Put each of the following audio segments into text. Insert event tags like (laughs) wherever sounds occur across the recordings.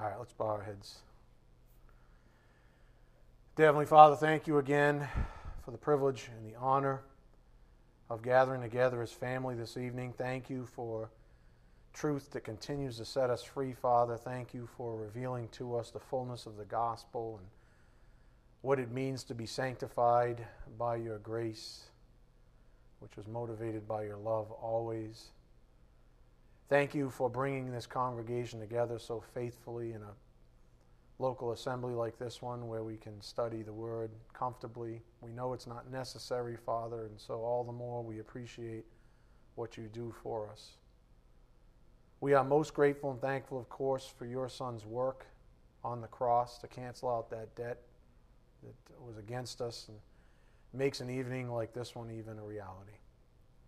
All right, let's bow our heads. Heavenly Father, thank you again for the privilege and the honor of gathering together as family this evening. Thank you for truth that continues to set us free, Father. Thank you for revealing to us the fullness of the gospel and what it means to be sanctified by your grace, which was motivated by your love always. Thank you for bringing this congregation together so faithfully in a local assembly like this one where we can study the Word comfortably. We know it's not necessary, Father, and so all the more we appreciate what you do for us. We are most grateful and thankful, of course, for your Son's work on the cross to cancel out that debt that was against us and makes an evening like this one even a reality.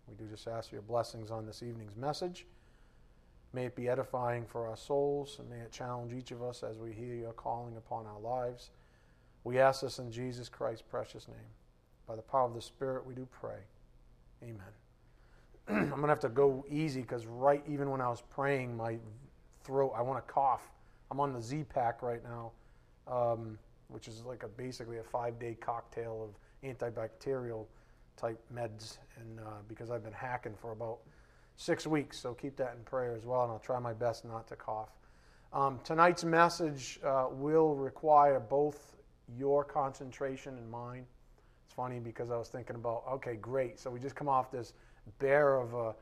We do just ask for your blessings on this evening's message. May it be edifying for our souls, and may it challenge each of us as we hear your calling upon our lives. We ask this in Jesus Christ's precious name. By the power of the Spirit, we do pray. Amen. (clears throat) I'm going to have to go easy because, right, even when I was praying, my throat, I want to cough. I'm on the Z-Pak right now, um, which is like a basically a five day cocktail of antibacterial type meds, and uh, because I've been hacking for about six weeks. So keep that in prayer as well, and I'll try my best not to cough. Um, tonight's message uh, will require both your concentration and mine. It's funny because I was thinking about, okay, great. So we just come off this bear of a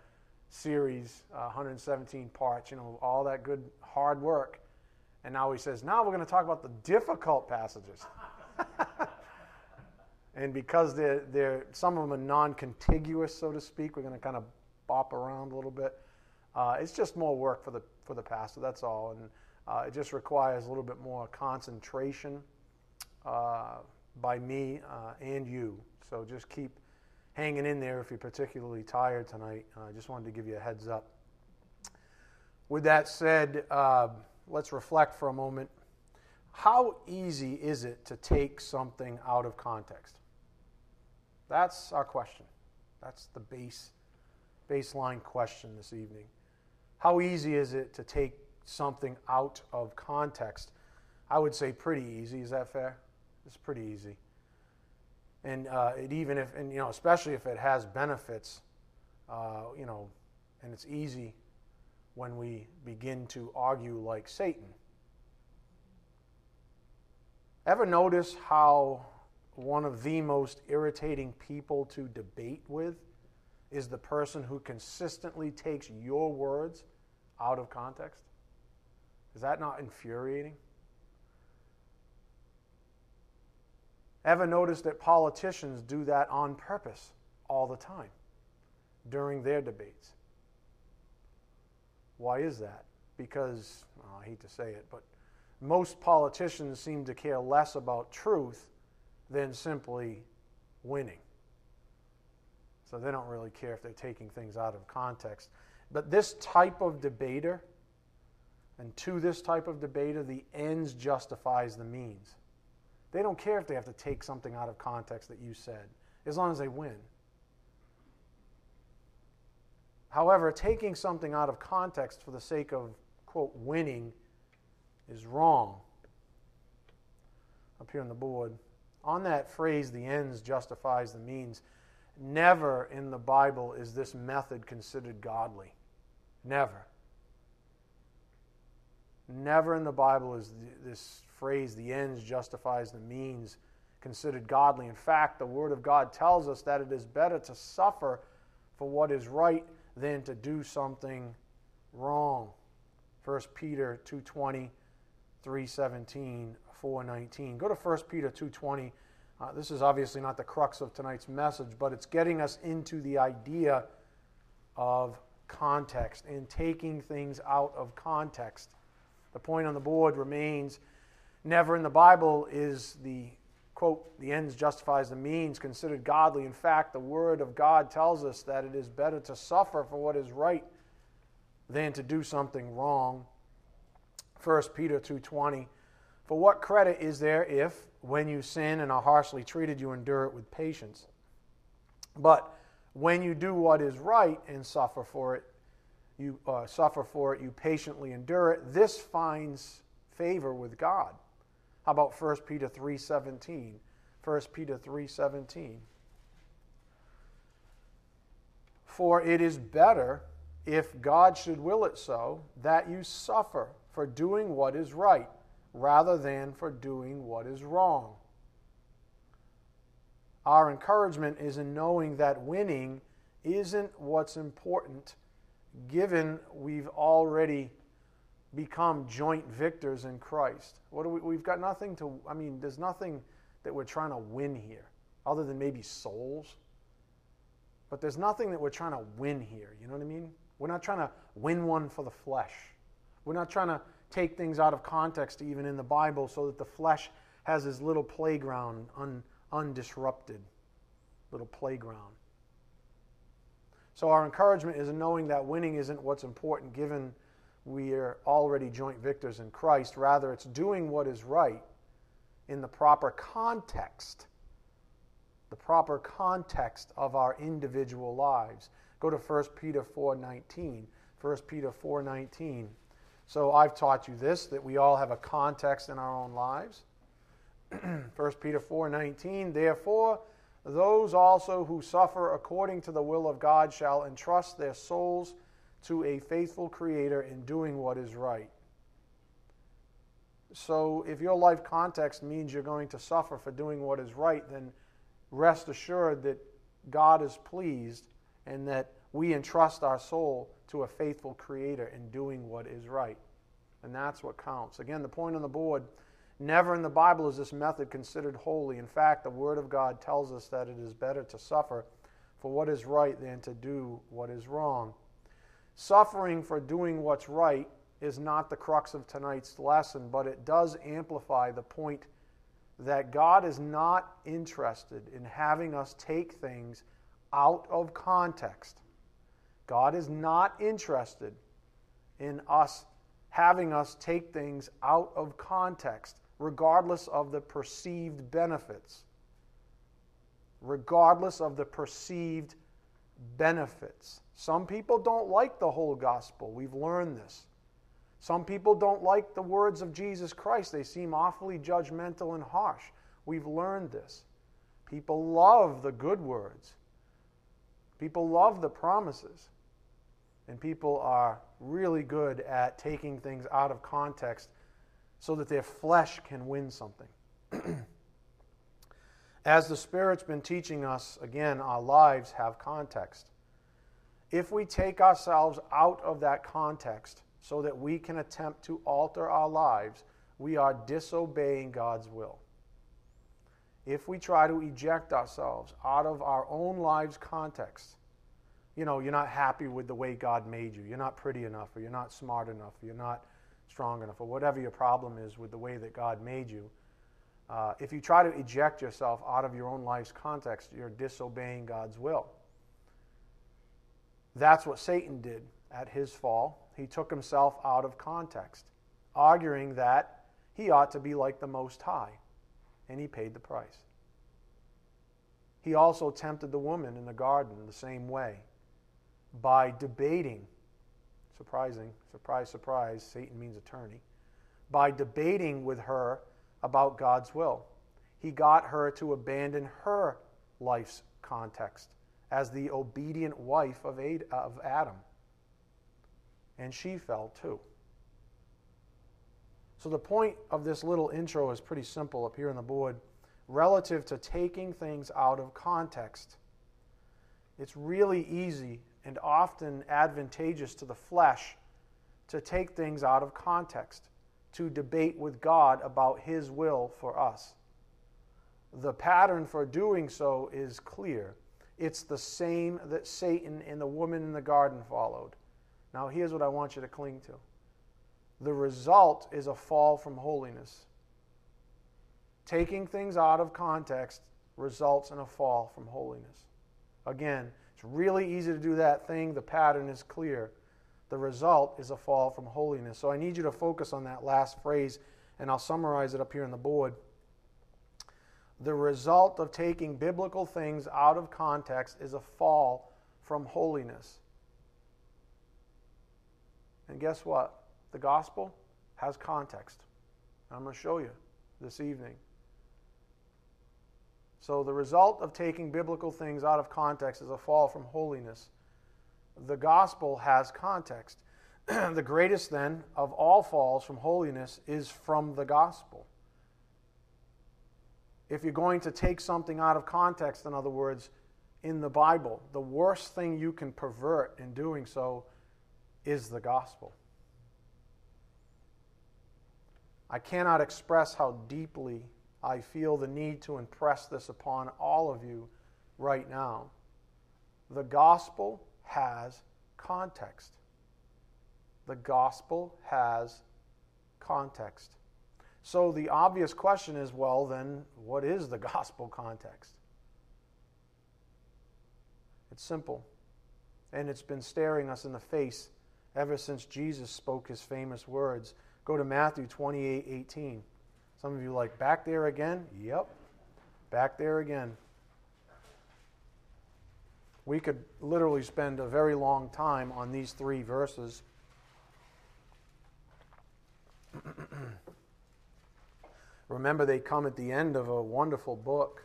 series, uh, 117 parts, you know, all that good hard work. And now he says, now we're going to talk about the difficult passages. (laughs) and because they're, they're, some of them are non contiguous, so to speak, we're going to kind of bop around a little bit. Uh, it's just more work for the for the pastor. That's all, and uh, it just requires a little bit more concentration uh, by me uh, and you. So just keep hanging in there if you're particularly tired tonight. I just wanted to give you a heads up. With that said, uh, let's reflect for a moment. How easy is it to take something out of context? That's our question. That's the base baseline question this evening. How easy is it to take something out of context? I would say pretty easy. Is that fair? It's pretty easy. And uh, it even if, and you know, especially if it has benefits, uh, you know, and it's easy when we begin to argue like Satan. Ever notice how one of the most irritating people to debate with is the person who consistently takes your words out of context? Is that not infuriating? Ever notice that politicians do that on purpose all the time during their debates? Why is that? Because, well, I hate to say it, but most politicians seem to care less about truth than simply winning. So they don't really care if they're taking things out of context. But this type of debater, and to this type of debater, the ends justifies the means. They don't care if they have to take something out of context that you said, as long as they win. However, taking something out of context for the sake of, quote, winning is wrong. Up here on the board, on that phrase, the ends justifies the means, Never in the Bible is this method considered godly. Never. Never in the Bible is this phrase, the ends justifies the means, considered godly. In fact, the Word of God tells us that it is better to suffer for what is right than to do something wrong. 1 Peter 2.20, 3.17, 4.19. Go to 1 Peter 2.20 uh, this is obviously not the crux of tonight's message, but it's getting us into the idea of context and taking things out of context. The point on the board remains never in the Bible is the quote, the ends justifies the means considered godly. In fact, the Word of God tells us that it is better to suffer for what is right than to do something wrong. 1 Peter 2.20 For what credit is there if, when you sin and are harshly treated, you endure it with patience. But when you do what is right and suffer for it, you uh, suffer for it, you patiently endure it. This finds favor with God. How about 1 Peter 3:17? 1 Peter 3:17. For it is better if God should will it so that you suffer for doing what is right rather than for doing what is wrong. Our encouragement is in knowing that winning isn't what's important, given we've already become joint victors in Christ. What do we, we've got nothing to, I mean, there's nothing that we're trying to win here, other than maybe souls. But there's nothing that we're trying to win here. You know what I mean? We're not trying to win one for the flesh. We're not trying to take things out of context, even in the Bible, so that the flesh has his little playground un, undisrupted. Little playground. So, our encouragement is in knowing that winning isn't what's important, given we are already joint victors in Christ. Rather, it's doing what is right in the proper context, the proper context of our individual lives. Go to 1 Peter 4:19. 1 Peter 4:19. So I've taught you this that we all have a context in our own lives. (clears throat) 1 Peter 4:19. Therefore, those also who suffer according to the will of God shall entrust their souls to a faithful creator in doing what is right. So, if your life context means you're going to suffer for doing what is right, then rest assured that God is pleased and that we entrust our soul to a faithful Creator in doing what is right. And that's what counts. Again, the point on the board never in the Bible is this method considered holy. In fact, the Word of God tells us that it is better to suffer for what is right than to do what is wrong. Suffering for doing what's right is not the crux of tonight's lesson, but it does amplify the point that God is not interested in having us take things out of context. God is not interested in us having us take things out of context, regardless of the perceived benefits. Regardless of the perceived benefits. Some people don't like the whole gospel. We've learned this. Some people don't like the words of Jesus Christ. They seem awfully judgmental and harsh. We've learned this. People love the good words. People love the promises. And people are really good at taking things out of context so that their flesh can win something. (clears throat) As the Spirit's been teaching us, again, our lives have context. If we take ourselves out of that context so that we can attempt to alter our lives, we are disobeying God's will. If we try to eject ourselves out of our own lives' context, you know, you're not happy with the way God made you, you're not pretty enough, or you're not smart enough, or you're not strong enough, or whatever your problem is with the way that God made you, uh, if you try to eject yourself out of your own life's context, you're disobeying God's will. That's what Satan did at his fall. He took himself out of context, arguing that he ought to be like the Most High, and he paid the price. He also tempted the woman in the garden the same way by debating. Surprising, surprise, surprise, Satan means attorney. By debating with her about God's will. He got her to abandon her life's context as the obedient wife of Adam. And she fell too. So, the point of this little intro is pretty simple up here on the board. Relative to taking things out of context, it's really easy and often advantageous to the flesh to take things out of context, to debate with God about His will for us. The pattern for doing so is clear. It's the same that Satan and the woman in the garden followed. Now, here's what I want you to cling to the result is a fall from holiness. Taking things out of context results in a fall from holiness. Again, it's really easy to do that thing. The pattern is clear. The result is a fall from holiness. So I need you to focus on that last phrase, and I'll summarize it up here on the board the result of taking biblical things out of context is a fall from holiness. And guess what? The gospel has context. I'm going to show you this evening. So, the result of taking biblical things out of context is a fall from holiness. The gospel has context. (clears throat) the greatest, then, of all falls from holiness is from the gospel. If you're going to take something out of context, in other words, in the Bible, the worst thing you can pervert in doing so is the gospel. I cannot express how deeply I feel the need to impress this upon all of you right now. The gospel has context. The gospel has context. So the obvious question is well, then, what is the (laughs) gospel context? It's simple. And it's been staring us in the face ever since Jesus spoke his famous words. Go to Matthew 28 18. Some of you like, back there again? Yep, back there again. We could literally spend a very long time on these three verses. (clears throat) Remember, they come at the end of a wonderful book,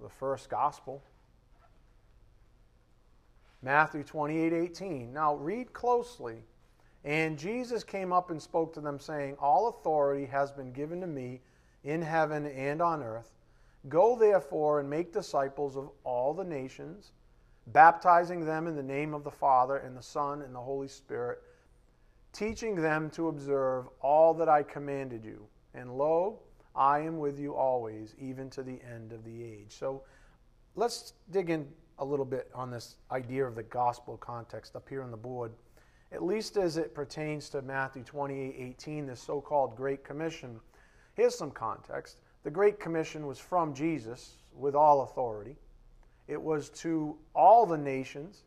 the first gospel. Matthew 28 18. Now, read closely. And Jesus came up and spoke to them, saying, All authority has been given to me in heaven and on earth. Go therefore and make disciples of all the nations, baptizing them in the name of the Father and the Son and the Holy Spirit, teaching them to observe all that I commanded you. And lo, I am with you always, even to the end of the age. So let's dig in a little bit on this idea of the gospel context up here on the board at least as it pertains to Matthew 28 18, this so called Great Commission. Here's some context. The Great Commission was from Jesus with all authority, it was to all the nations.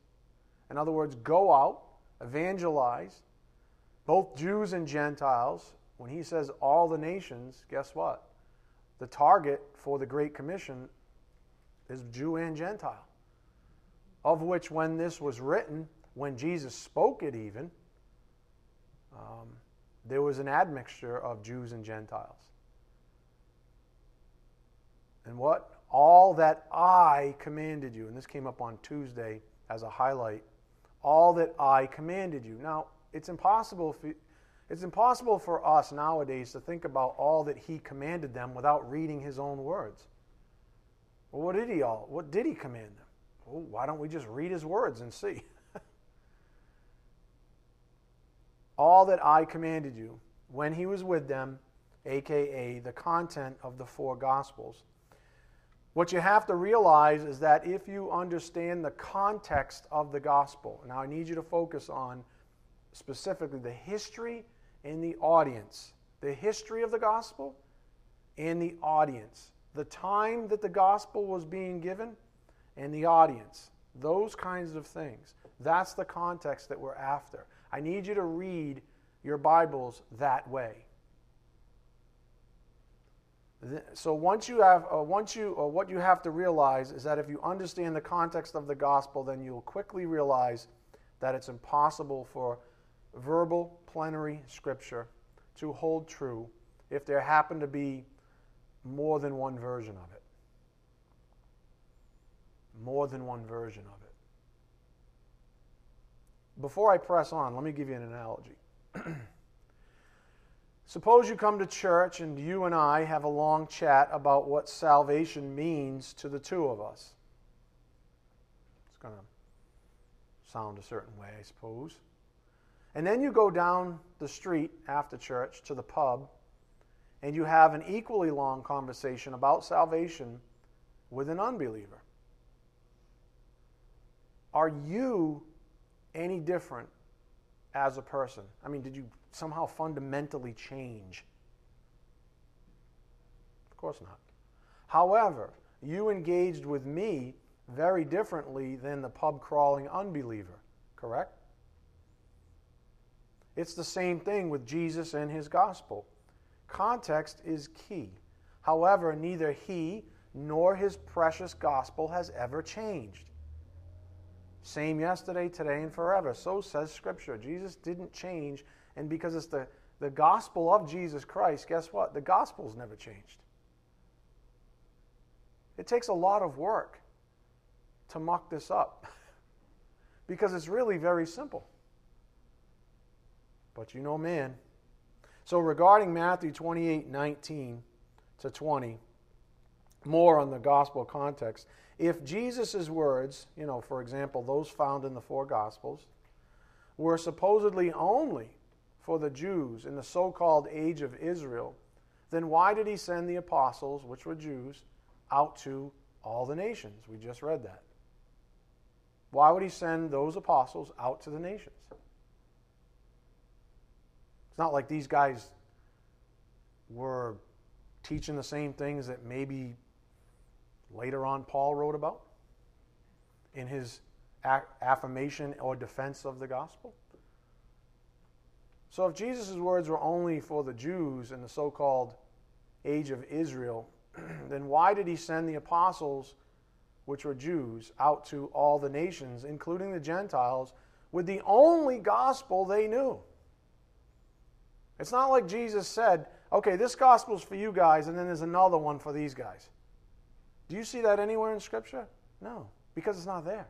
In other words, go out, evangelize, both Jews and Gentiles. When he says all the nations, guess what? The target for the Great Commission is Jew and Gentile. Of which, when this was written, when Jesus spoke it, even, um, there was an admixture of Jews and Gentiles. And what? All that I commanded you. And this came up on Tuesday as a highlight. All that I commanded you. Now, it's impossible for, it's impossible for us nowadays to think about all that he commanded them without reading his own words. Well, what did he all? What did he command them? Well, why don't we just read his words and see? (laughs) all that I commanded you when he was with them, aka the content of the four Gospels. What you have to realize is that if you understand the context of the gospel, now I need you to focus on specifically the history and the audience. The history of the gospel and the audience. The time that the gospel was being given and the audience. Those kinds of things. That's the context that we're after. I need you to read your Bibles that way. So once you have, uh, once you, uh, what you have to realize is that if you understand the context of the gospel, then you'll quickly realize that it's impossible for verbal plenary scripture to hold true if there happen to be more than one version of it. More than one version of it. Before I press on, let me give you an analogy. (clears throat) Suppose you come to church and you and I have a long chat about what salvation means to the two of us. It's going to sound a certain way, I suppose. And then you go down the street after church to the pub and you have an equally long conversation about salvation with an unbeliever. Are you any different as a person? I mean, did you somehow fundamentally change? Of course not. However, you engaged with me very differently than the pub crawling unbeliever, correct? It's the same thing with Jesus and his gospel. Context is key. However, neither he nor his precious gospel has ever changed. Same yesterday, today, and forever. So says Scripture. Jesus didn't change, and because it's the the gospel of Jesus Christ, guess what? The gospel's never changed. It takes a lot of work to muck this up (laughs) because it's really very simple. But you know, man. So, regarding Matthew 28 19 to 20, more on the gospel context. If Jesus' words, you know, for example, those found in the four gospels, were supposedly only for the Jews in the so called age of Israel, then why did he send the apostles, which were Jews, out to all the nations? We just read that. Why would he send those apostles out to the nations? It's not like these guys were teaching the same things that maybe later on Paul wrote about in his affirmation or defense of the gospel. So if Jesus' words were only for the Jews in the so called age of Israel, (clears throat) then why did he send the apostles, which were Jews, out to all the nations, including the Gentiles, with the only gospel they knew? It's not like Jesus said, okay, this gospel's for you guys, and then there's another one for these guys. Do you see that anywhere in Scripture? No, because it's not there.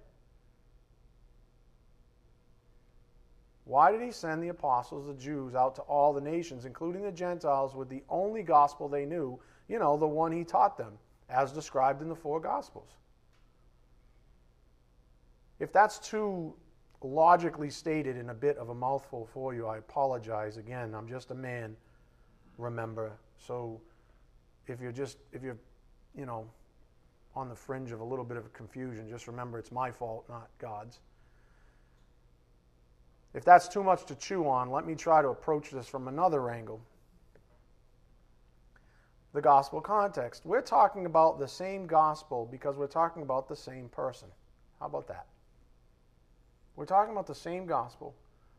Why did he send the apostles, the Jews, out to all the nations, including the Gentiles, with the only gospel they knew? You know, the one he taught them, as described in the four gospels. If that's too logically stated in a bit of a mouthful for you, I apologize again. I'm just a man, remember. So if you're just, if you're, you know, on the fringe of a little bit of confusion, just remember it's my fault, not God's. If that's too much to chew on, let me try to approach this from another angle. The gospel context. We're talking about the same gospel because we're talking about the same person. How about that? We're talking about the same gospel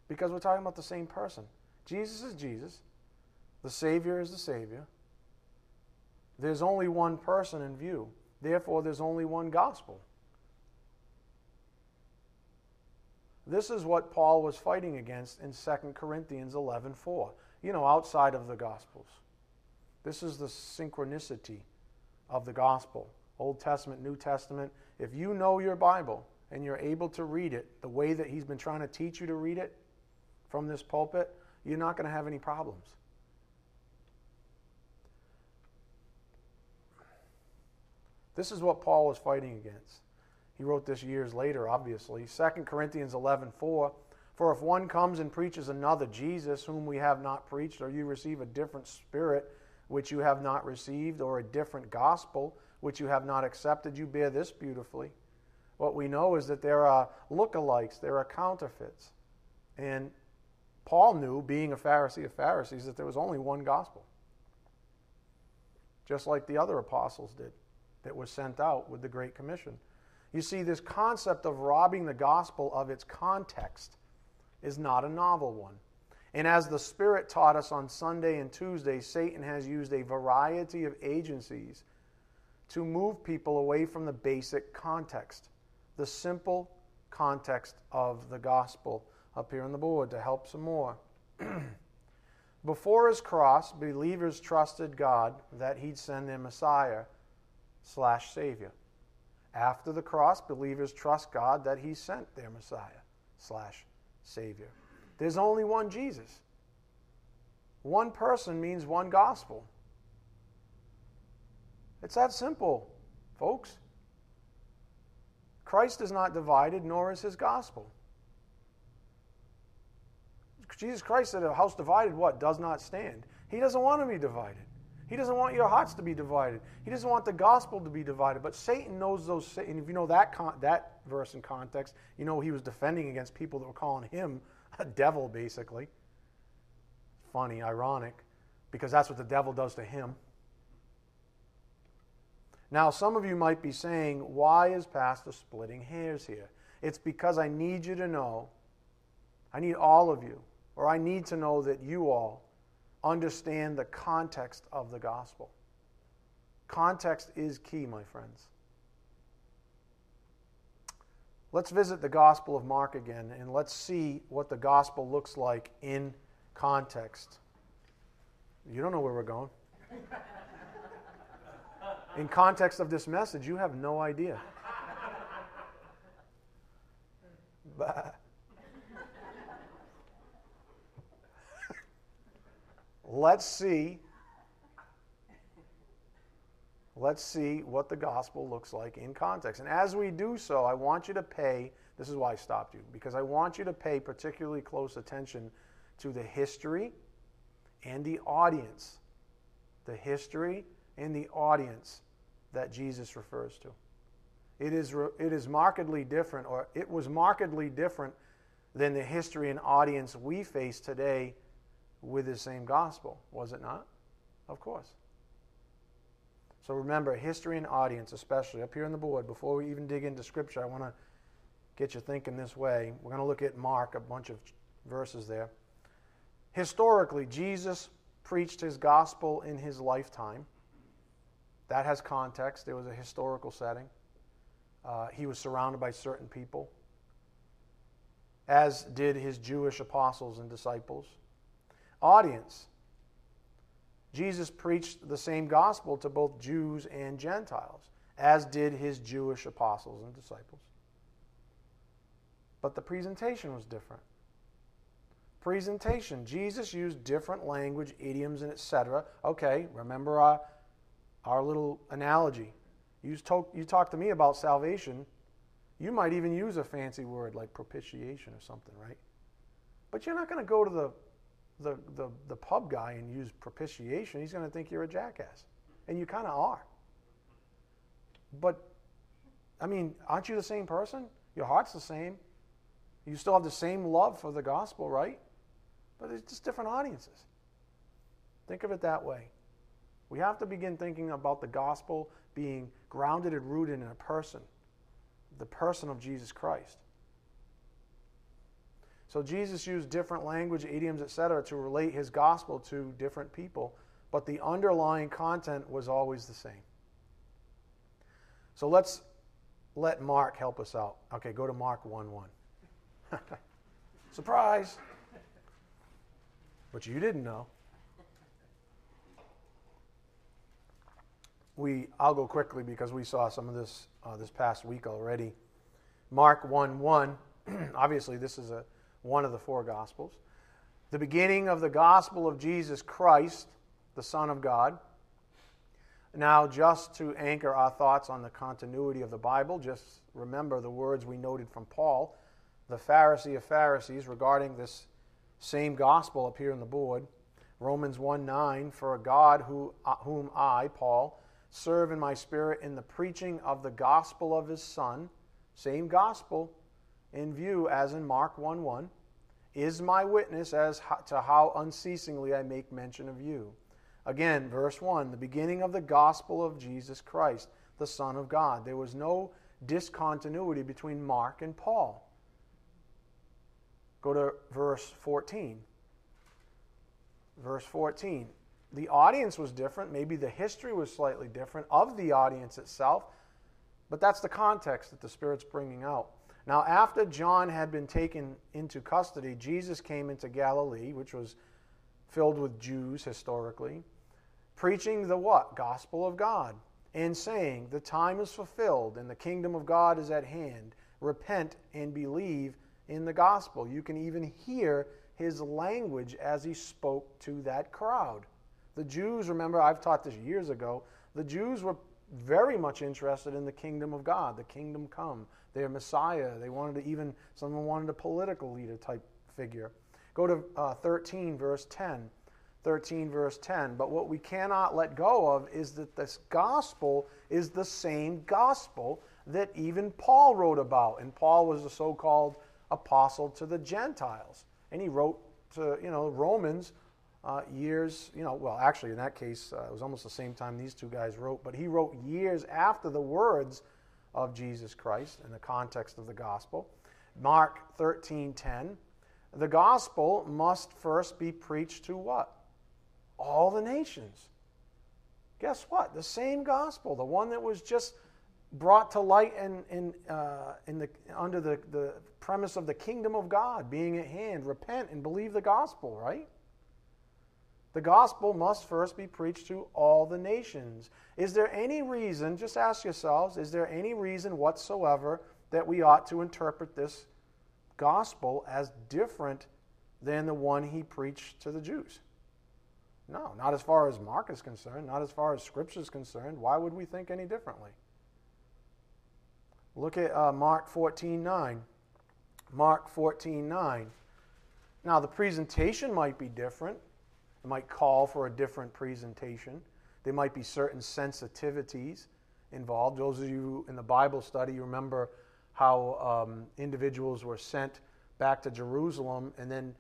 because we're talking about the same person. Jesus is Jesus, the Savior is the Savior. There's only one person in view. Therefore, there's only one gospel. This is what Paul was fighting against in 2 Corinthians 11:4. You know, outside of the gospels. This is the synchronicity of the gospel. Old Testament, New Testament. If you know your Bible and you're able to read it the way that he's been trying to teach you to read it from this pulpit, you're not going to have any problems. This is what Paul was fighting against. He wrote this years later, obviously. 2 Corinthians 11 4. For if one comes and preaches another Jesus, whom we have not preached, or you receive a different spirit which you have not received, or a different gospel which you have not accepted, you bear this beautifully. What we know is that there are lookalikes, there are counterfeits. And Paul knew, being a Pharisee of Pharisees, that there was only one gospel, just like the other apostles did that was sent out with the Great Commission. You see, this concept of robbing the gospel of its context is not a novel one. And as the Spirit taught us on Sunday and Tuesday, Satan has used a variety of agencies to move people away from the basic context, the simple context of the gospel. Up here on the board to help some more. (clears throat) Before his cross, believers trusted God that he'd send their Messiah slash Savior. After the cross, believers trust God that He sent their Messiah slash Savior. There's only one Jesus. One person means one gospel. It's that simple, folks. Christ is not divided, nor is his gospel. Jesus Christ said, A house divided, what? Does not stand. He doesn't want to be divided. He doesn't want your hearts to be divided. He doesn't want the gospel to be divided. But Satan knows those. And if you know that con- that verse in context, you know he was defending against people that were calling him a devil, basically. Funny, ironic, because that's what the devil does to him. Now, some of you might be saying, why is Pastor splitting hairs here? It's because I need you to know, I need all of you, or I need to know that you all understand the context of the gospel. Context is key, my friends. Let's visit the Gospel of Mark again and let's see what the gospel looks like in context. You don't know where we're going. In context of this message, you have no idea. But let's see let's see what the gospel looks like in context. And as we do so, I want you to pay, this is why I stopped you, because I want you to pay particularly close attention to the history and the audience. The history and the audience that Jesus refers to. It is, it is markedly different, or it was markedly different than the history and audience we face today with the same gospel, was it not? Of course. So remember, history and audience, especially up here on the board, before we even dig into Scripture, I want to get you thinking this way. We're going to look at Mark, a bunch of verses there. Historically, Jesus preached his gospel in his lifetime. That has context. There was a historical setting. Uh, he was surrounded by certain people, as did his Jewish apostles and disciples. Audience Jesus preached the same gospel to both Jews and Gentiles, as did his Jewish apostles and disciples. But the presentation was different. Presentation. Jesus used different language, idioms, and etc. Okay, remember our, our little analogy. You talk, you talk to me about salvation, you might even use a fancy word like propitiation or something, right? But you're not going to go to the the, the, the pub guy and use propitiation, he's going to think you're a jackass. And you kind of are. But, I mean, aren't you the same person? Your heart's the same. You still have the same love for the gospel, right? But it's just different audiences. Think of it that way. We have to begin thinking about the gospel being grounded and rooted in a person, the person of Jesus Christ. So Jesus used different language, idioms, etc., to relate his gospel to different people, but the underlying content was always the same. So let's let Mark help us out. Okay, go to Mark 1 1. (laughs) Surprise! But you didn't know. We, I'll go quickly because we saw some of this uh, this past week already. Mark 1 1. (clears throat) Obviously, this is a one of the four Gospels. The beginning of the gospel of Jesus Christ, the Son of God. Now, just to anchor our thoughts on the continuity of the Bible, just remember the words we noted from Paul, the Pharisee of Pharisees, regarding this same gospel up here on the board. Romans 1 9, for a God who, uh, whom I, Paul, serve in my spirit in the preaching of the gospel of his Son, same gospel in view as in Mark 1 1, is my witness as to how unceasingly I make mention of you. Again, verse 1 the beginning of the gospel of Jesus Christ, the Son of God. There was no discontinuity between Mark and Paul. Go to verse 14. Verse 14. The audience was different. Maybe the history was slightly different of the audience itself, but that's the context that the Spirit's bringing out. Now, after John had been taken into custody, Jesus came into Galilee, which was filled with Jews historically, preaching the what? Gospel of God, and saying, The time is fulfilled and the kingdom of God is at hand. Repent and believe in the gospel. You can even hear his language as he spoke to that crowd. The Jews, remember, I've taught this years ago, the Jews were very much interested in the kingdom of God, the kingdom come, their Messiah. They wanted to even, someone wanted a political leader type figure. Go to uh, 13, verse 10. 13, verse 10. But what we cannot let go of is that this gospel is the same gospel that even Paul wrote about. And Paul was a so called apostle to the Gentiles. And he wrote to, you know, Romans uh, years, you know, well, actually, in that case, uh, it was almost the same time these two guys wrote, but he wrote years after the words of Jesus Christ in the context of the gospel. Mark 13:10, the gospel must first be preached to what? All the nations. Guess what? The same gospel, the one that was just brought to light in, in, uh, in the, under the, the premise of the kingdom of God being at hand. Repent and believe the gospel, right? The gospel must first be preached to all the nations. Is there any reason, just ask yourselves, is there any reason whatsoever that we ought to interpret this gospel as different than the one he preached to the Jews? No, not as far as Mark is concerned, not as far as Scripture is concerned. Why would we think any differently? Look at uh, Mark 14 9. Mark 14 9. Now, the presentation might be different. It might call for a different presentation. There might be certain sensitivities involved. Those of you in the Bible study, you remember how um, individuals were sent back to Jerusalem, and then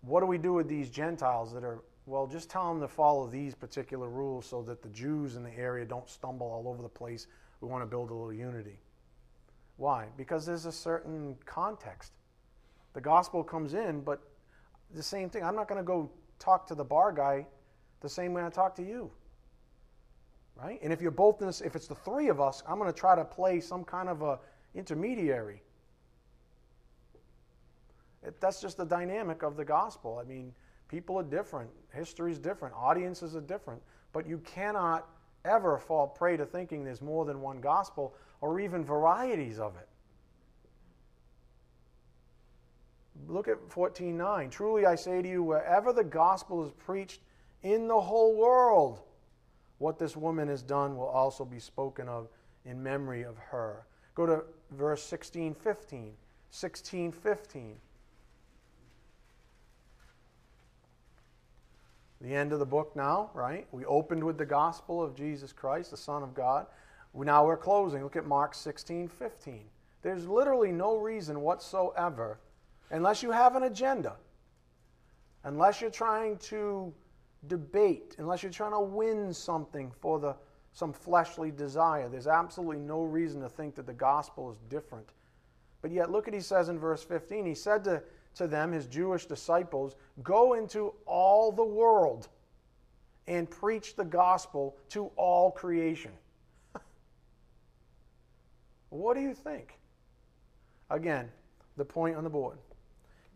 what do we do with these Gentiles that are well, just tell them to follow these particular rules so that the Jews in the area don't stumble all over the place. We want to build a little unity. Why? Because there's a certain context. The gospel comes in, but the same thing. I'm not going to go talk to the bar guy the same way I talk to you. Right? And if you're both in this, if it's the three of us, I'm going to try to play some kind of a intermediary. It, that's just the dynamic of the gospel. I mean, People are different, history is different, audiences are different, but you cannot ever fall prey to thinking there's more than one gospel or even varieties of it. Look at 14:9. Truly I say to you wherever the gospel is preached in the whole world, what this woman has done will also be spoken of in memory of her. Go to verse 16, 15. 16, 15. the end of the book now, right? We opened with the gospel of Jesus Christ, the Son of God. Now we're closing. Look at Mark 16, 15. There's literally no reason whatsoever, unless you have an agenda, unless you're trying to debate, unless you're trying to win something for the, some fleshly desire. There's absolutely no reason to think that the gospel is different. But yet, look what he says in verse 15. He said to to them, his Jewish disciples, Go into all the world and preach the gospel to all creation. (laughs) what do you think? Again, the point on the board.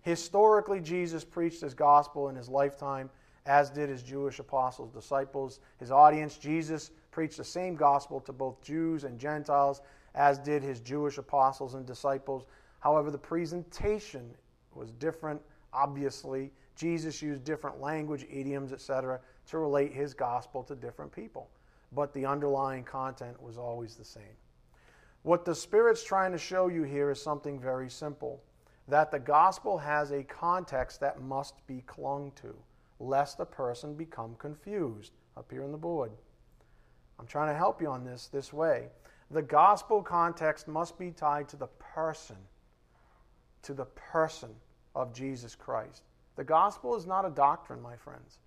Historically, Jesus preached his gospel in his lifetime, as did his Jewish apostles, disciples, his audience. Jesus preached the same gospel to both Jews and Gentiles, as did his Jewish apostles and disciples. However, the presentation was different, obviously. Jesus used different language, idioms, etc., to relate his gospel to different people. But the underlying content was always the same. What the Spirit's trying to show you here is something very simple that the gospel has a context that must be clung to, lest a person become confused. Up here on the board. I'm trying to help you on this this way. The gospel context must be tied to the person, to the person of Jesus Christ. The gospel is not a doctrine, my friends.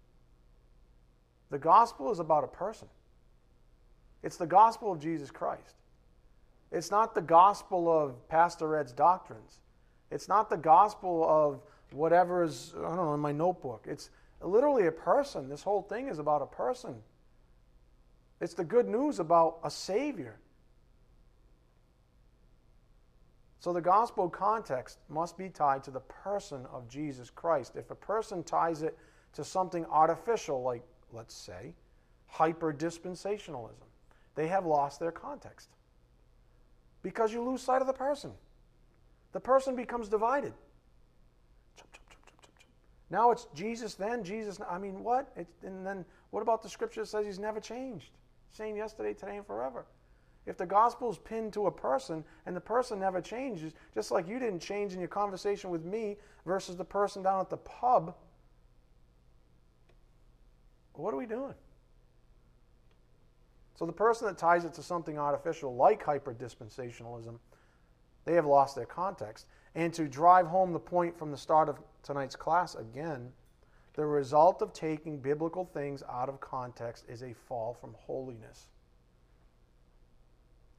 The gospel is about a person. It's the gospel of Jesus Christ. It's not the gospel of Pastor Ed's doctrines. It's not the gospel of whatever is, I don't know, in my notebook. It's literally a person. This whole thing is about a person. It's the good news about a Savior. So the gospel context must be tied to the person of Jesus Christ. If a person ties it to something artificial, like, let's say, hyper dispensationalism, they have lost their context. Because you lose sight of the person. The person becomes divided. Now it's Jesus then, Jesus. I mean, what? and then what about the scripture that says he's never changed? Same yesterday, today, and forever. If the gospel is pinned to a person and the person never changes, just like you didn't change in your conversation with me versus the person down at the pub, what are we doing? So the person that ties it to something artificial like hyperdispensationalism, they have lost their context. And to drive home the point from the start of tonight's class again, the result of taking biblical things out of context is a fall from holiness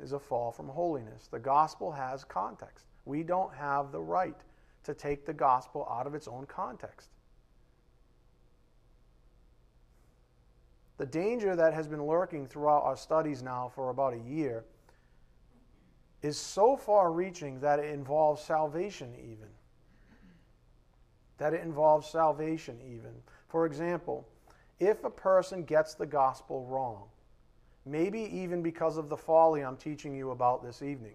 is a fall from holiness. The gospel has context. We don't have the right to take the gospel out of its own context. The danger that has been lurking throughout our studies now for about a year is so far reaching that it involves salvation, even. That it involves salvation, even. For example, if a person gets the gospel wrong, maybe even because of the folly I'm teaching you about this evening,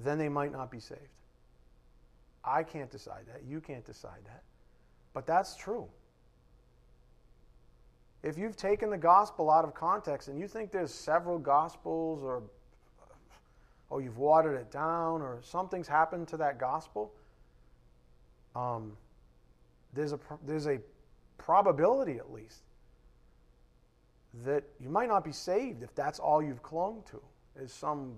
then they might not be saved. I can't decide that. You can't decide that. But that's true. If you've taken the gospel out of context and you think there's several gospels or or you've watered it down or something's happened to that gospel, um, there's a there's a probability at least that you might not be saved if that's all you've clung to is some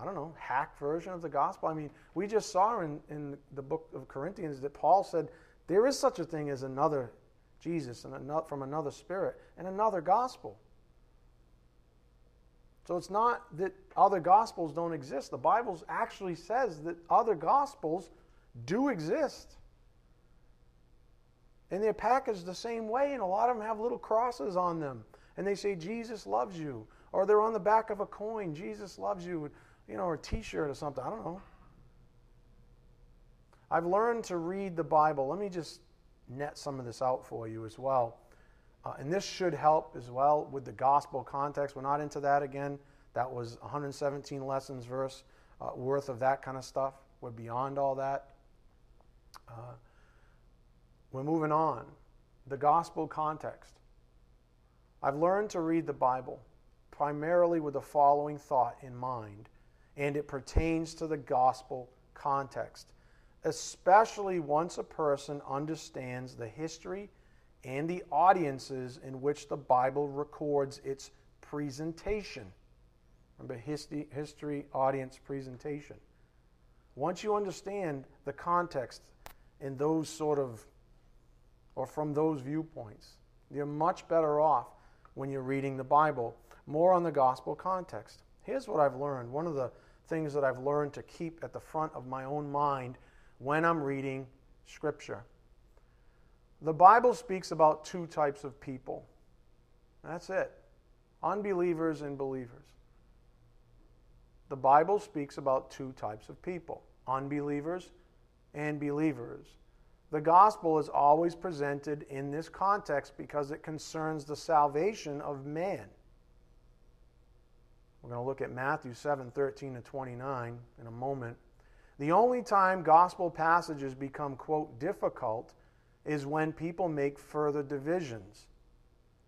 I don't know, hack version of the gospel. I mean, we just saw in, in the book of Corinthians that Paul said there is such a thing as another Jesus and another, from another spirit and another gospel. So it's not that other gospels don't exist. The Bible actually says that other gospels do exist. And they're packaged the same way, and a lot of them have little crosses on them. And they say, Jesus loves you. Or they're on the back of a coin, Jesus loves you, you know, or a t shirt or something. I don't know. I've learned to read the Bible. Let me just net some of this out for you as well. Uh, and this should help as well with the gospel context. We're not into that again. That was 117 lessons verse uh, worth of that kind of stuff. We're beyond all that. Uh, we're moving on. The gospel context. I've learned to read the Bible primarily with the following thought in mind, and it pertains to the gospel context, especially once a person understands the history and the audiences in which the Bible records its presentation. Remember, history, history audience, presentation. Once you understand the context in those sort of or from those viewpoints. You're much better off when you're reading the Bible, more on the gospel context. Here's what I've learned. One of the things that I've learned to keep at the front of my own mind when I'm reading Scripture. The Bible speaks about two types of people. That's it unbelievers and believers. The Bible speaks about two types of people unbelievers and believers. The gospel is always presented in this context because it concerns the salvation of man. We're going to look at Matthew 7 13 to 29 in a moment. The only time gospel passages become, quote, difficult is when people make further divisions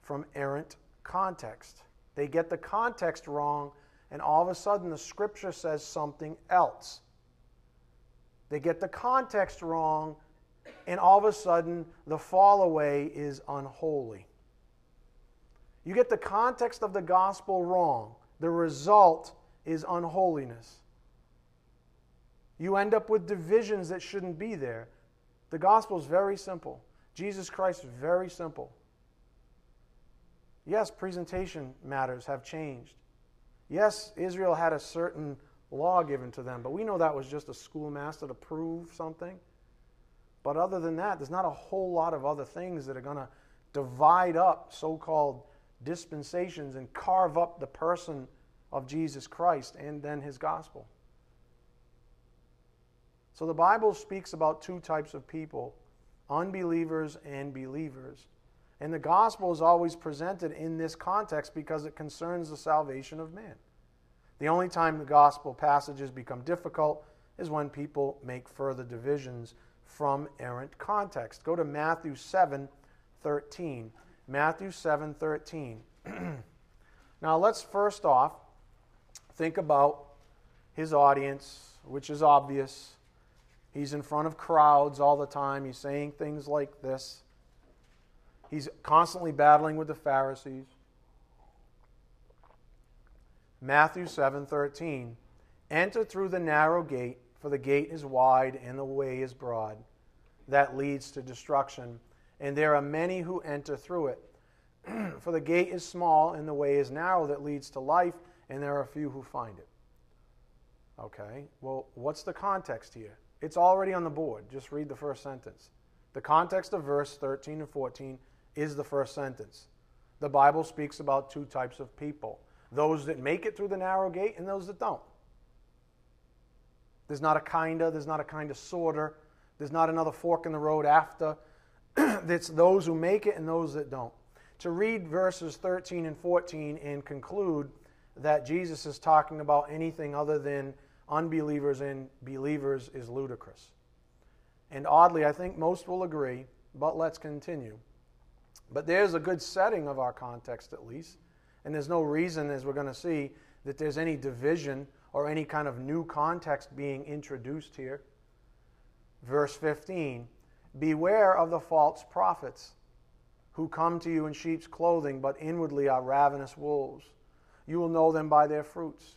from errant context. They get the context wrong, and all of a sudden the scripture says something else. They get the context wrong, and all of a sudden the fall away is unholy. You get the context of the gospel wrong, the result is unholiness. You end up with divisions that shouldn't be there. The gospel is very simple. Jesus Christ is very simple. Yes, presentation matters have changed. Yes, Israel had a certain law given to them, but we know that was just a schoolmaster to prove something. But other than that, there's not a whole lot of other things that are going to divide up so called dispensations and carve up the person of Jesus Christ and then his gospel. So the Bible speaks about two types of people unbelievers and believers. And the gospel is always presented in this context because it concerns the salvation of man. The only time the gospel passages become difficult is when people make further divisions from errant context. Go to Matthew 7 13. Matthew 7 13. (clears throat) now, let's first off think about his audience, which is obvious. He's in front of crowds all the time. He's saying things like this. He's constantly battling with the Pharisees. Matthew 7:13 Enter through the narrow gate for the gate is wide and the way is broad that leads to destruction, and there are many who enter through it. (clears throat) For the gate is small and the way is narrow that leads to life, and there are few who find it. Okay, well, what's the context here? It's already on the board. Just read the first sentence. The context of verse 13 and 14 is the first sentence. The Bible speaks about two types of people those that make it through the narrow gate and those that don't. There's not a kinda, there's not a kind of sorter, there's not another fork in the road after (clears throat) it's those who make it and those that don't. To read verses 13 and 14 and conclude that Jesus is talking about anything other than unbelievers and believers is ludicrous. And oddly, I think most will agree, but let's continue. But there's a good setting of our context, at least. And there's no reason, as we're going to see, that there's any division or any kind of new context being introduced here. Verse 15 Beware of the false prophets who come to you in sheep's clothing, but inwardly are ravenous wolves. You will know them by their fruits.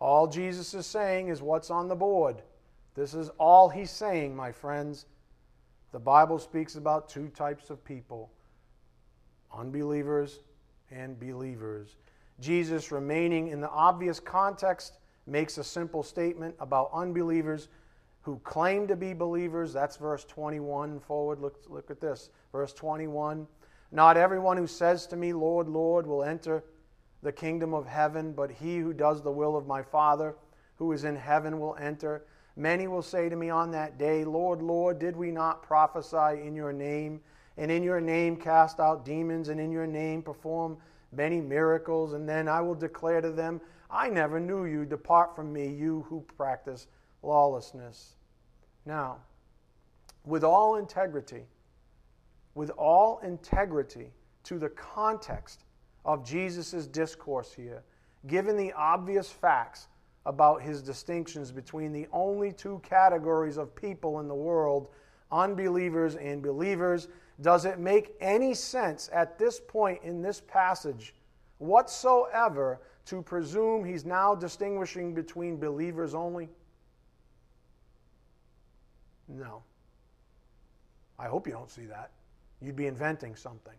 All Jesus is saying is what's on the board. This is all he's saying, my friends. The Bible speaks about two types of people unbelievers and believers. Jesus, remaining in the obvious context, makes a simple statement about unbelievers who claim to be believers. That's verse 21 forward. Look, look at this. Verse 21 Not everyone who says to me, Lord, Lord, will enter the kingdom of heaven, but he who does the will of my Father who is in heaven will enter. Many will say to me on that day, Lord, Lord, did we not prophesy in your name, and in your name cast out demons, and in your name perform many miracles? And then I will declare to them, I never knew you. Depart from me, you who practice lawlessness. Now, with all integrity, with all integrity to the context of Jesus' discourse here, given the obvious facts about his distinctions between the only two categories of people in the world, unbelievers and believers, does it make any sense at this point in this passage whatsoever to presume he's now distinguishing between believers only? No. I hope you don't see that. You'd be inventing something.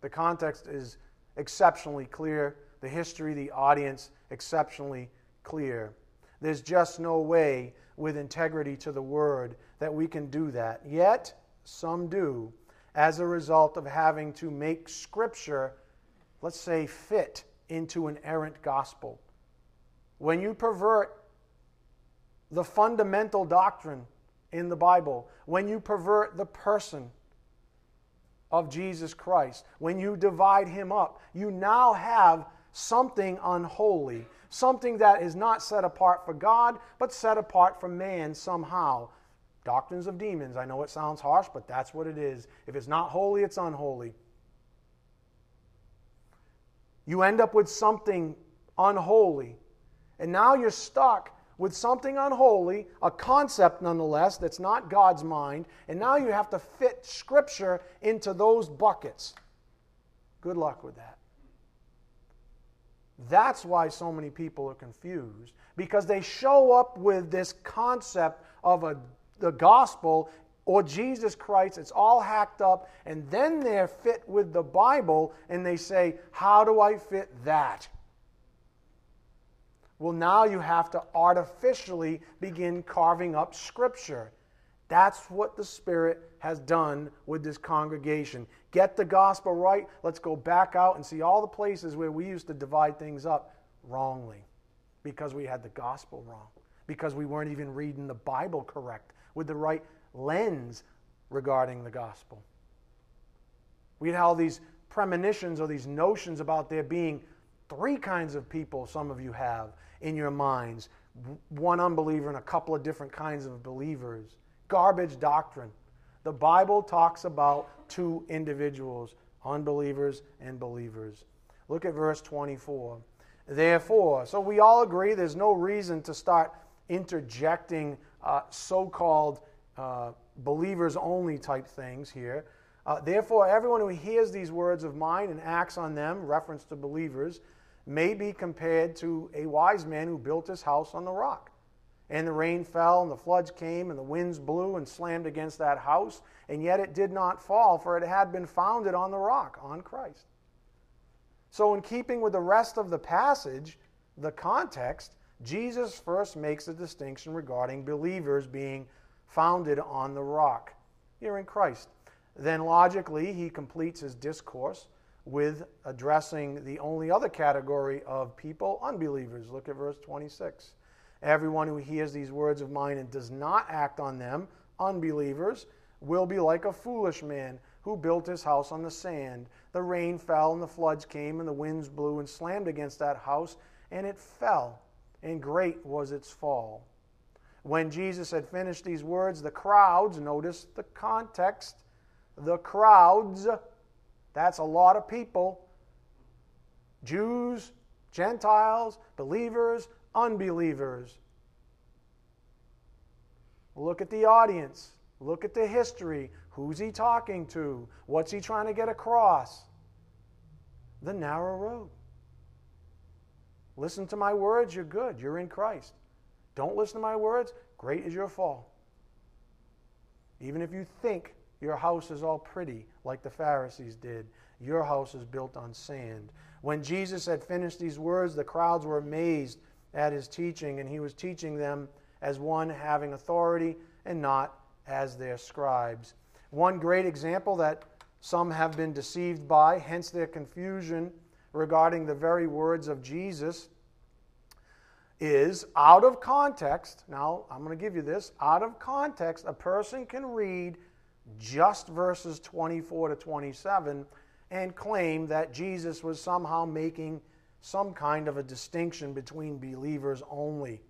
The context is exceptionally clear, the history, the audience, exceptionally clear. There's just no way with integrity to the word that we can do that. Yet, some do as a result of having to make Scripture, let's say, fit into an errant gospel. When you pervert the fundamental doctrine in the Bible, when you pervert the person of Jesus Christ, when you divide him up, you now have something unholy, something that is not set apart for God, but set apart for man somehow. Doctrines of demons. I know it sounds harsh, but that's what it is. If it's not holy, it's unholy. You end up with something unholy. And now you're stuck with something unholy, a concept nonetheless that's not God's mind, and now you have to fit Scripture into those buckets. Good luck with that. That's why so many people are confused, because they show up with this concept of a, the gospel or Jesus Christ, it's all hacked up, and then they're fit with the Bible, and they say, How do I fit that? Well, now you have to artificially begin carving up Scripture. That's what the Spirit has done with this congregation. Get the gospel right. Let's go back out and see all the places where we used to divide things up wrongly because we had the gospel wrong, because we weren't even reading the Bible correct with the right lens regarding the gospel. We had all these premonitions or these notions about there being three kinds of people, some of you have in your minds one unbeliever and a couple of different kinds of believers. Garbage doctrine. The Bible talks about two individuals, unbelievers and believers. Look at verse 24. Therefore, so we all agree there's no reason to start interjecting uh, so called uh, believers only type things here. Uh, therefore, everyone who hears these words of mine and acts on them, reference to believers, may be compared to a wise man who built his house on the rock. And the rain fell, and the floods came, and the winds blew and slammed against that house, and yet it did not fall, for it had been founded on the rock, on Christ. So, in keeping with the rest of the passage, the context, Jesus first makes a distinction regarding believers being founded on the rock. Here in Christ. Then, logically, he completes his discourse with addressing the only other category of people, unbelievers. Look at verse 26. Everyone who hears these words of mine and does not act on them, unbelievers, will be like a foolish man who built his house on the sand. The rain fell, and the floods came, and the winds blew and slammed against that house, and it fell, and great was its fall. When Jesus had finished these words, the crowds, notice the context, the crowds, that's a lot of people Jews, Gentiles, believers, unbelievers. Look at the audience. Look at the history. Who's he talking to? What's he trying to get across? The narrow road. Listen to my words, you're good. You're in Christ. Don't listen to my words, great is your fall. Even if you think your house is all pretty, like the Pharisees did, your house is built on sand. When Jesus had finished these words, the crowds were amazed at his teaching, and he was teaching them as one having authority and not as their scribes. One great example that some have been deceived by, hence their confusion regarding the very words of Jesus, is out of context. Now, I'm going to give you this. Out of context, a person can read just verses 24 to 27 and claim that Jesus was somehow making some kind of a distinction between believers only.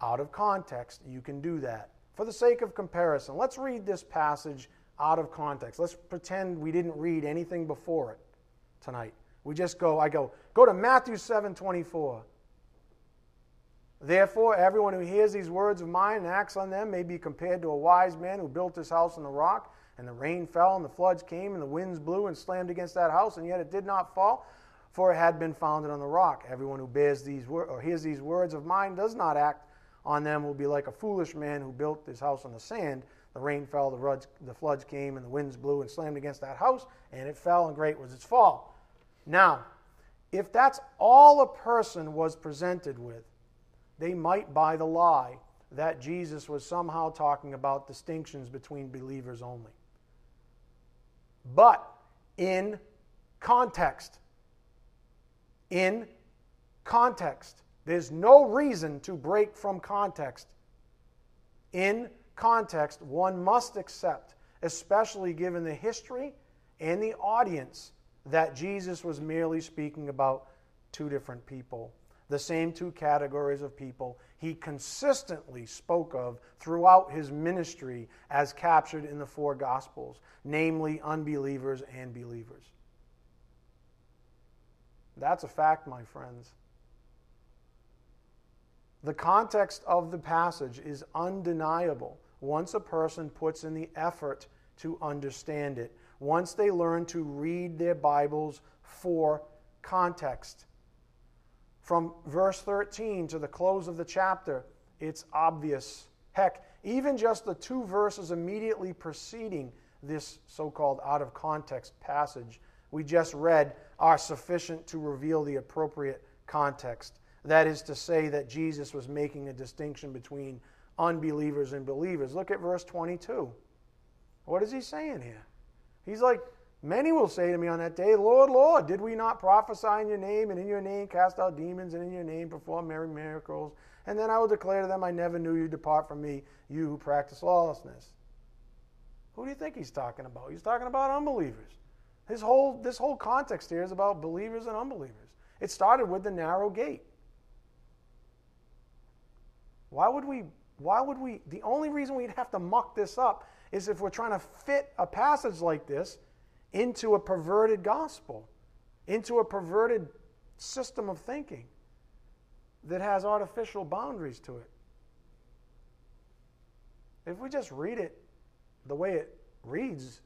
Out of context, you can do that. For the sake of comparison, let's read this passage out of context. Let's pretend we didn't read anything before it tonight. We just go, I go, go to Matthew 7 24. Therefore, everyone who hears these words of mine and acts on them may be compared to a wise man who built his house on the rock, and the rain fell, and the floods came, and the winds blew and slammed against that house, and yet it did not fall, for it had been founded on the rock. Everyone who bears these wor- or hears these words of mine does not act on them will be like a foolish man who built his house on the sand. The rain fell, the, roods, the floods came, and the winds blew and slammed against that house, and it fell, and great was its fall. Now, if that's all a person was presented with, they might buy the lie that Jesus was somehow talking about distinctions between believers only. But in context, in context, there's no reason to break from context. In context, one must accept, especially given the history and the audience that Jesus was merely speaking about two different people, the same two categories of people he consistently spoke of throughout his ministry as captured in the four Gospels, namely unbelievers and believers. That's a fact, my friends. The context of the passage is undeniable once a person puts in the effort to understand it once they learn to read their Bibles for context. From verse 13 to the close of the chapter, it's obvious. Heck, even just the two verses immediately preceding this so called out of context passage we just read are sufficient to reveal the appropriate context. That is to say, that Jesus was making a distinction between unbelievers and believers. Look at verse 22. What is he saying here? He's like, Many will say to me on that day, Lord, Lord, did we not prophesy in your name, and in your name cast out demons, and in your name perform many miracles? And then I will declare to them, I never knew you. Depart from me, you who practice lawlessness. Who do you think he's talking about? He's talking about unbelievers. His whole, this whole context here is about believers and unbelievers. It started with the narrow gate. Why would we, why would we, the only reason we'd have to muck this up is if we're trying to fit a passage like this into a perverted gospel, into a perverted system of thinking that has artificial boundaries to it. If we just read it the way it reads,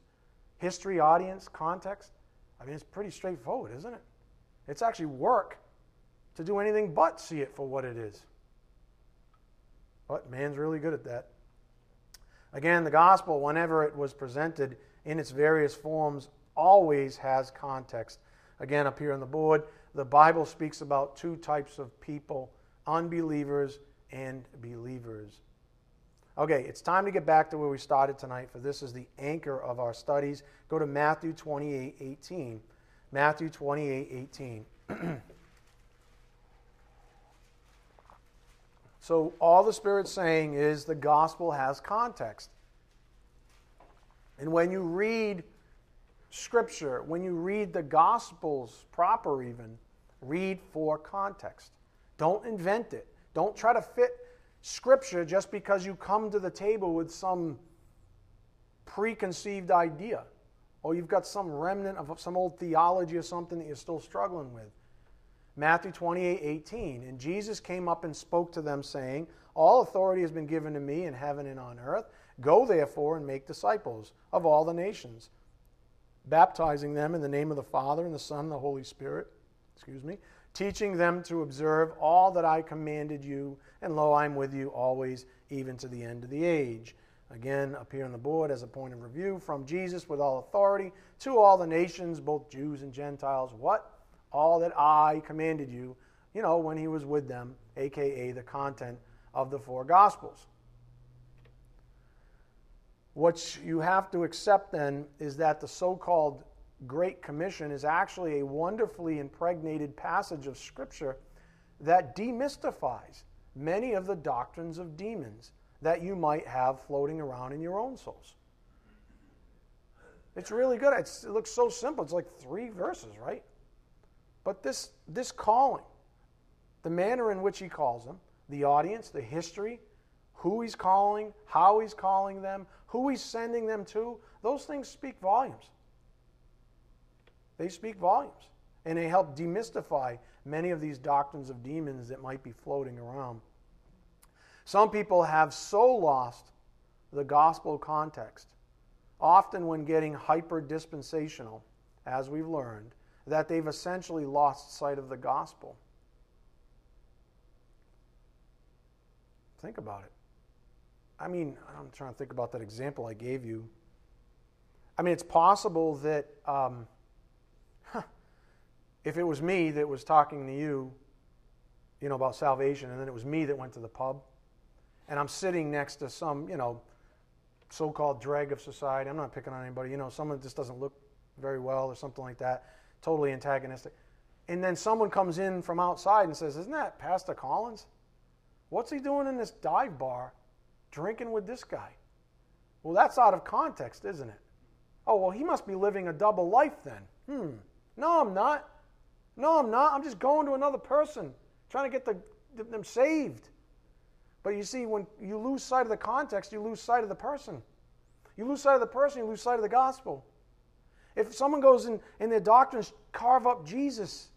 history, audience, context, I mean, it's pretty straightforward, isn't it? It's actually work to do anything but see it for what it is. But man's really good at that. Again, the gospel, whenever it was presented in its various forms, always has context. Again, up here on the board, the Bible speaks about two types of people unbelievers and believers. Okay, it's time to get back to where we started tonight, for this is the anchor of our studies. Go to Matthew 28 18. Matthew 28 18. (clears throat) so, all the Spirit's saying is the gospel has context. And when you read Scripture, when you read the Gospels proper, even, read for context. Don't invent it. Don't try to fit Scripture just because you come to the table with some preconceived idea or you've got some remnant of some old theology or something that you're still struggling with. Matthew 28 18. And Jesus came up and spoke to them, saying, All authority has been given to me in heaven and on earth. Go therefore and make disciples of all the nations, baptizing them in the name of the Father and the Son and the Holy Spirit, excuse me, teaching them to observe all that I commanded you, and lo, I'm with you always, even to the end of the age. Again, here on the board as a point of review from Jesus with all authority to all the nations, both Jews and Gentiles. What? All that I commanded you, you know, when he was with them, aka the content of the four Gospels. What you have to accept then is that the so called Great Commission is actually a wonderfully impregnated passage of Scripture that demystifies many of the doctrines of demons that you might have floating around in your own souls. It's really good. It's, it looks so simple. It's like three verses, right? But this, this calling, the manner in which he calls them, the audience, the history, who he's calling, how he's calling them, who he's sending them to, those things speak volumes. They speak volumes. And they help demystify many of these doctrines of demons that might be floating around. Some people have so lost the gospel context, often when getting hyper dispensational, as we've learned, that they've essentially lost sight of the gospel. Think about it. I mean, I'm trying to think about that example I gave you. I mean, it's possible that um, huh, if it was me that was talking to you, you know, about salvation, and then it was me that went to the pub, and I'm sitting next to some, you know, so-called dreg of society. I'm not picking on anybody. You know, someone that just doesn't look very well or something like that, totally antagonistic. And then someone comes in from outside and says, "Isn't that Pastor Collins? What's he doing in this dive bar?" Drinking with this guy. Well, that's out of context, isn't it? Oh, well, he must be living a double life then. Hmm. No, I'm not. No, I'm not. I'm just going to another person, trying to get the, them saved. But you see, when you lose sight of the context, you lose sight of the person. You lose sight of the person, you lose sight of the gospel. If someone goes in, in their doctrines, carve up Jesus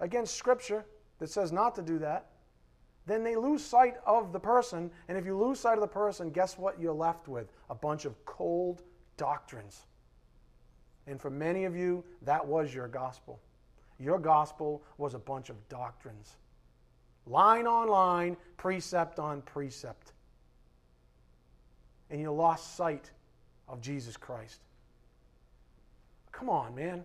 against Scripture that says not to do that, then they lose sight of the person. And if you lose sight of the person, guess what you're left with? A bunch of cold doctrines. And for many of you, that was your gospel. Your gospel was a bunch of doctrines. Line on line, precept on precept. And you lost sight of Jesus Christ. Come on, man.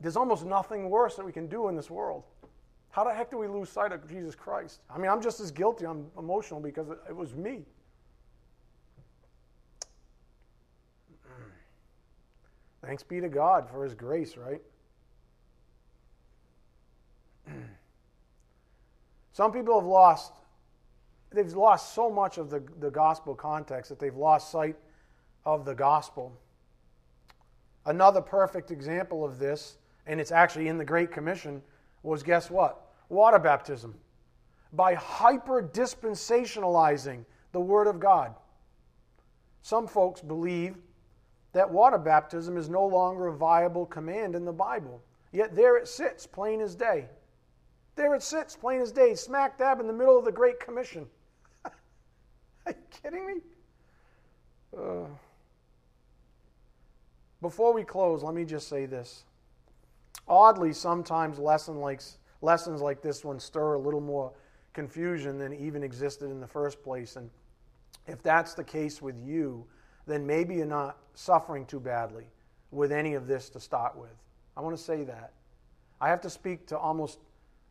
There's almost nothing worse that we can do in this world. How the heck do we lose sight of Jesus Christ? I mean, I'm just as guilty. I'm emotional because it, was me. (clears throat) Thanks be to God for His grace, right? (clears throat) Some people have lost, they've lost so much of the, the gospel context that they've lost sight of the gospel. Another perfect example of this and it's actually in the Great Commission, was guess what? Water baptism. By hyper dispensationalizing the Word of God. Some folks believe that water baptism is no longer a viable command in the Bible. Yet there it sits, plain as day. There it sits, plain as day, smack dab in the middle of the Great Commission. (laughs) Are you kidding me? Uh. before we close, let me just say this. Oddly, sometimes lesson like, lessons like this one stir a little more confusion than even existed in the first place. And if that's the case with you, then maybe you're not suffering too badly with any of this to start with. I want to say that. I have to speak to almost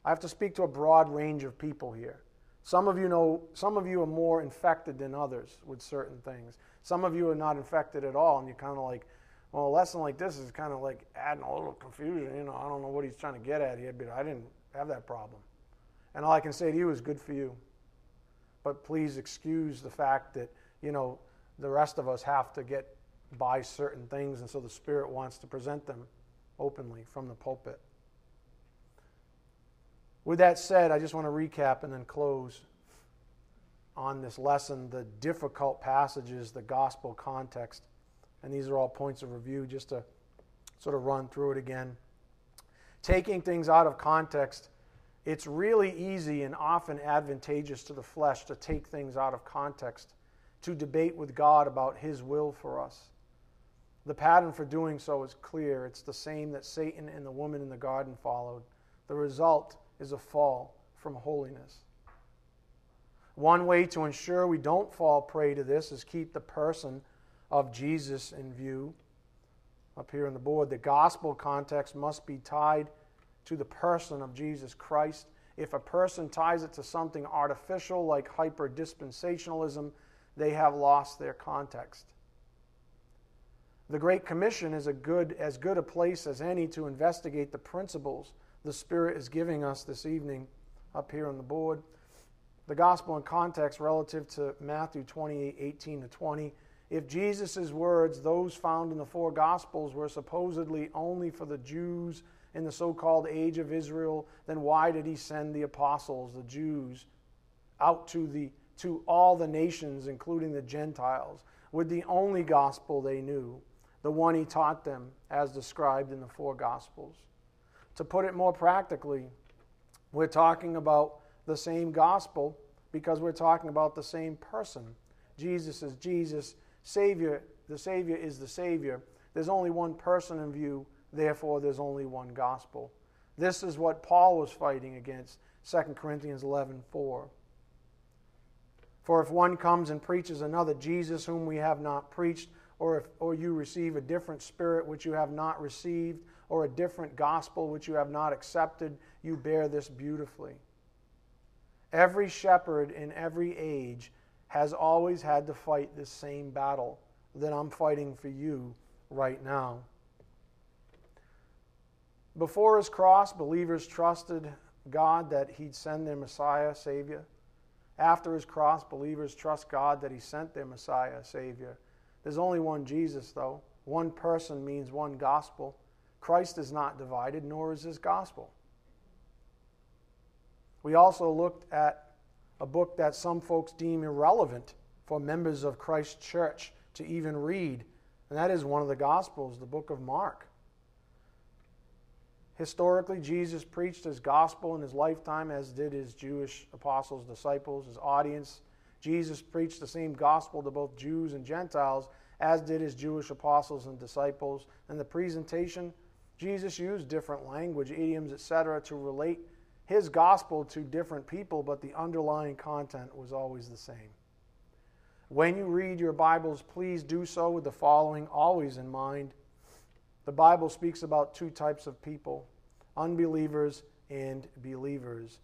I have to speak to a broad range of people here. Some of you know some of you are more infected than others with certain things. Some of you are not infected at all and you're kind of like, well, a lesson like this is kind of like adding a little confusion, you know, I don't know what he's trying to get at here, but I didn't have that problem. And all I can say to you is good for you. But please excuse the fact that, you know, the rest of us have to get by certain things, and so the Spirit wants to present them openly from the pulpit. With that said, I just want to recap and then close on this lesson the difficult passages, the gospel context. And these are all points of review just to sort of run through it again. Taking things out of context, it's really easy and often advantageous to the flesh to take things out of context, to debate with God about His will for us. The pattern for doing so is clear. It's the same that Satan and the woman in the garden followed. The result is a fall from holiness. One way to ensure we don't fall prey to this is keep the person of Jesus in view. Up here on the board, the gospel context must be tied to the person of Jesus Christ. If a person ties it to something artificial like hyper dispensationalism, they have lost their context. The Great Commission is a good, as good a place as any to investigate the principles the Spirit is giving us this evening up here on the board. The gospel in context relative to Matthew 28 18 to 20. If Jesus' words, those found in the four gospels, were supposedly only for the Jews in the so called age of Israel, then why did he send the apostles, the Jews, out to, the, to all the nations, including the Gentiles, with the only gospel they knew? the one he taught them as described in the four Gospels. To put it more practically, we're talking about the same gospel because we're talking about the same person. Jesus is Jesus, Savior, the Savior is the Savior. There's only one person in view, therefore, there's only one gospel. This is what Paul was fighting against, 2 Corinthians 11 4. For if one comes and preaches another Jesus whom we have not preached, or, if, or you receive a different spirit which you have not received, or a different gospel which you have not accepted, you bear this beautifully. Every shepherd in every age has always had to fight this same battle that I'm fighting for you right now. Before his cross, believers trusted God that he'd send their Messiah, Savior. After his cross, believers trust God that he sent their Messiah, Savior. There's only one Jesus, though. One person means one gospel. Christ is not divided, nor is his gospel. We also looked at a book that some folks deem irrelevant for members of Christ's church to even read, and that is one of the Gospels, the book of Mark. Historically, Jesus preached his gospel in his lifetime, as did his Jewish apostles, disciples, his audience. Jesus preached the same gospel to both Jews and Gentiles, as did his Jewish apostles and disciples. In the presentation, Jesus used different language, idioms, etc., to relate his gospel to different people, but the underlying content was always the same. When you read your Bibles, please do so with the following always in mind. The Bible speaks about two types of people unbelievers and believers.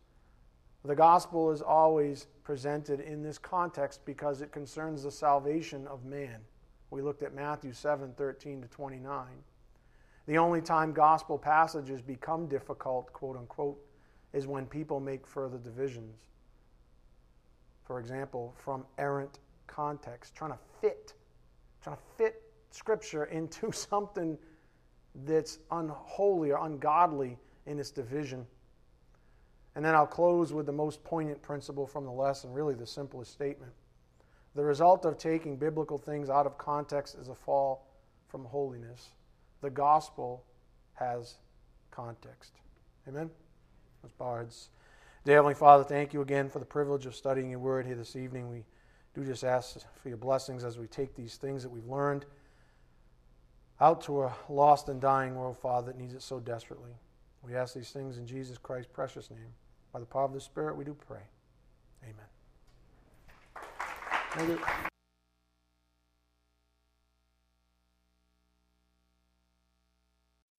The gospel is always presented in this context because it concerns the salvation of man. We looked at Matthew 7 13 to 29. The only time gospel passages become difficult, quote unquote, is when people make further divisions. For example, from errant context, trying to fit, trying to fit Scripture into (laughs) something that's unholy or ungodly in its division. And then I'll close with the most poignant principle from the lesson, really the simplest statement. The result of taking biblical things out of context is a fall from holiness. The gospel has context. Amen? Bow heads. Dear Heavenly Father, thank you again for the privilege of studying your word here this evening. We do just ask for your blessings as we take these things that we've learned out to a lost and dying world, Father, that needs it so desperately. We ask these things in Jesus Christ's precious name. By the power of the Spirit, we do pray. Amen. Thank you.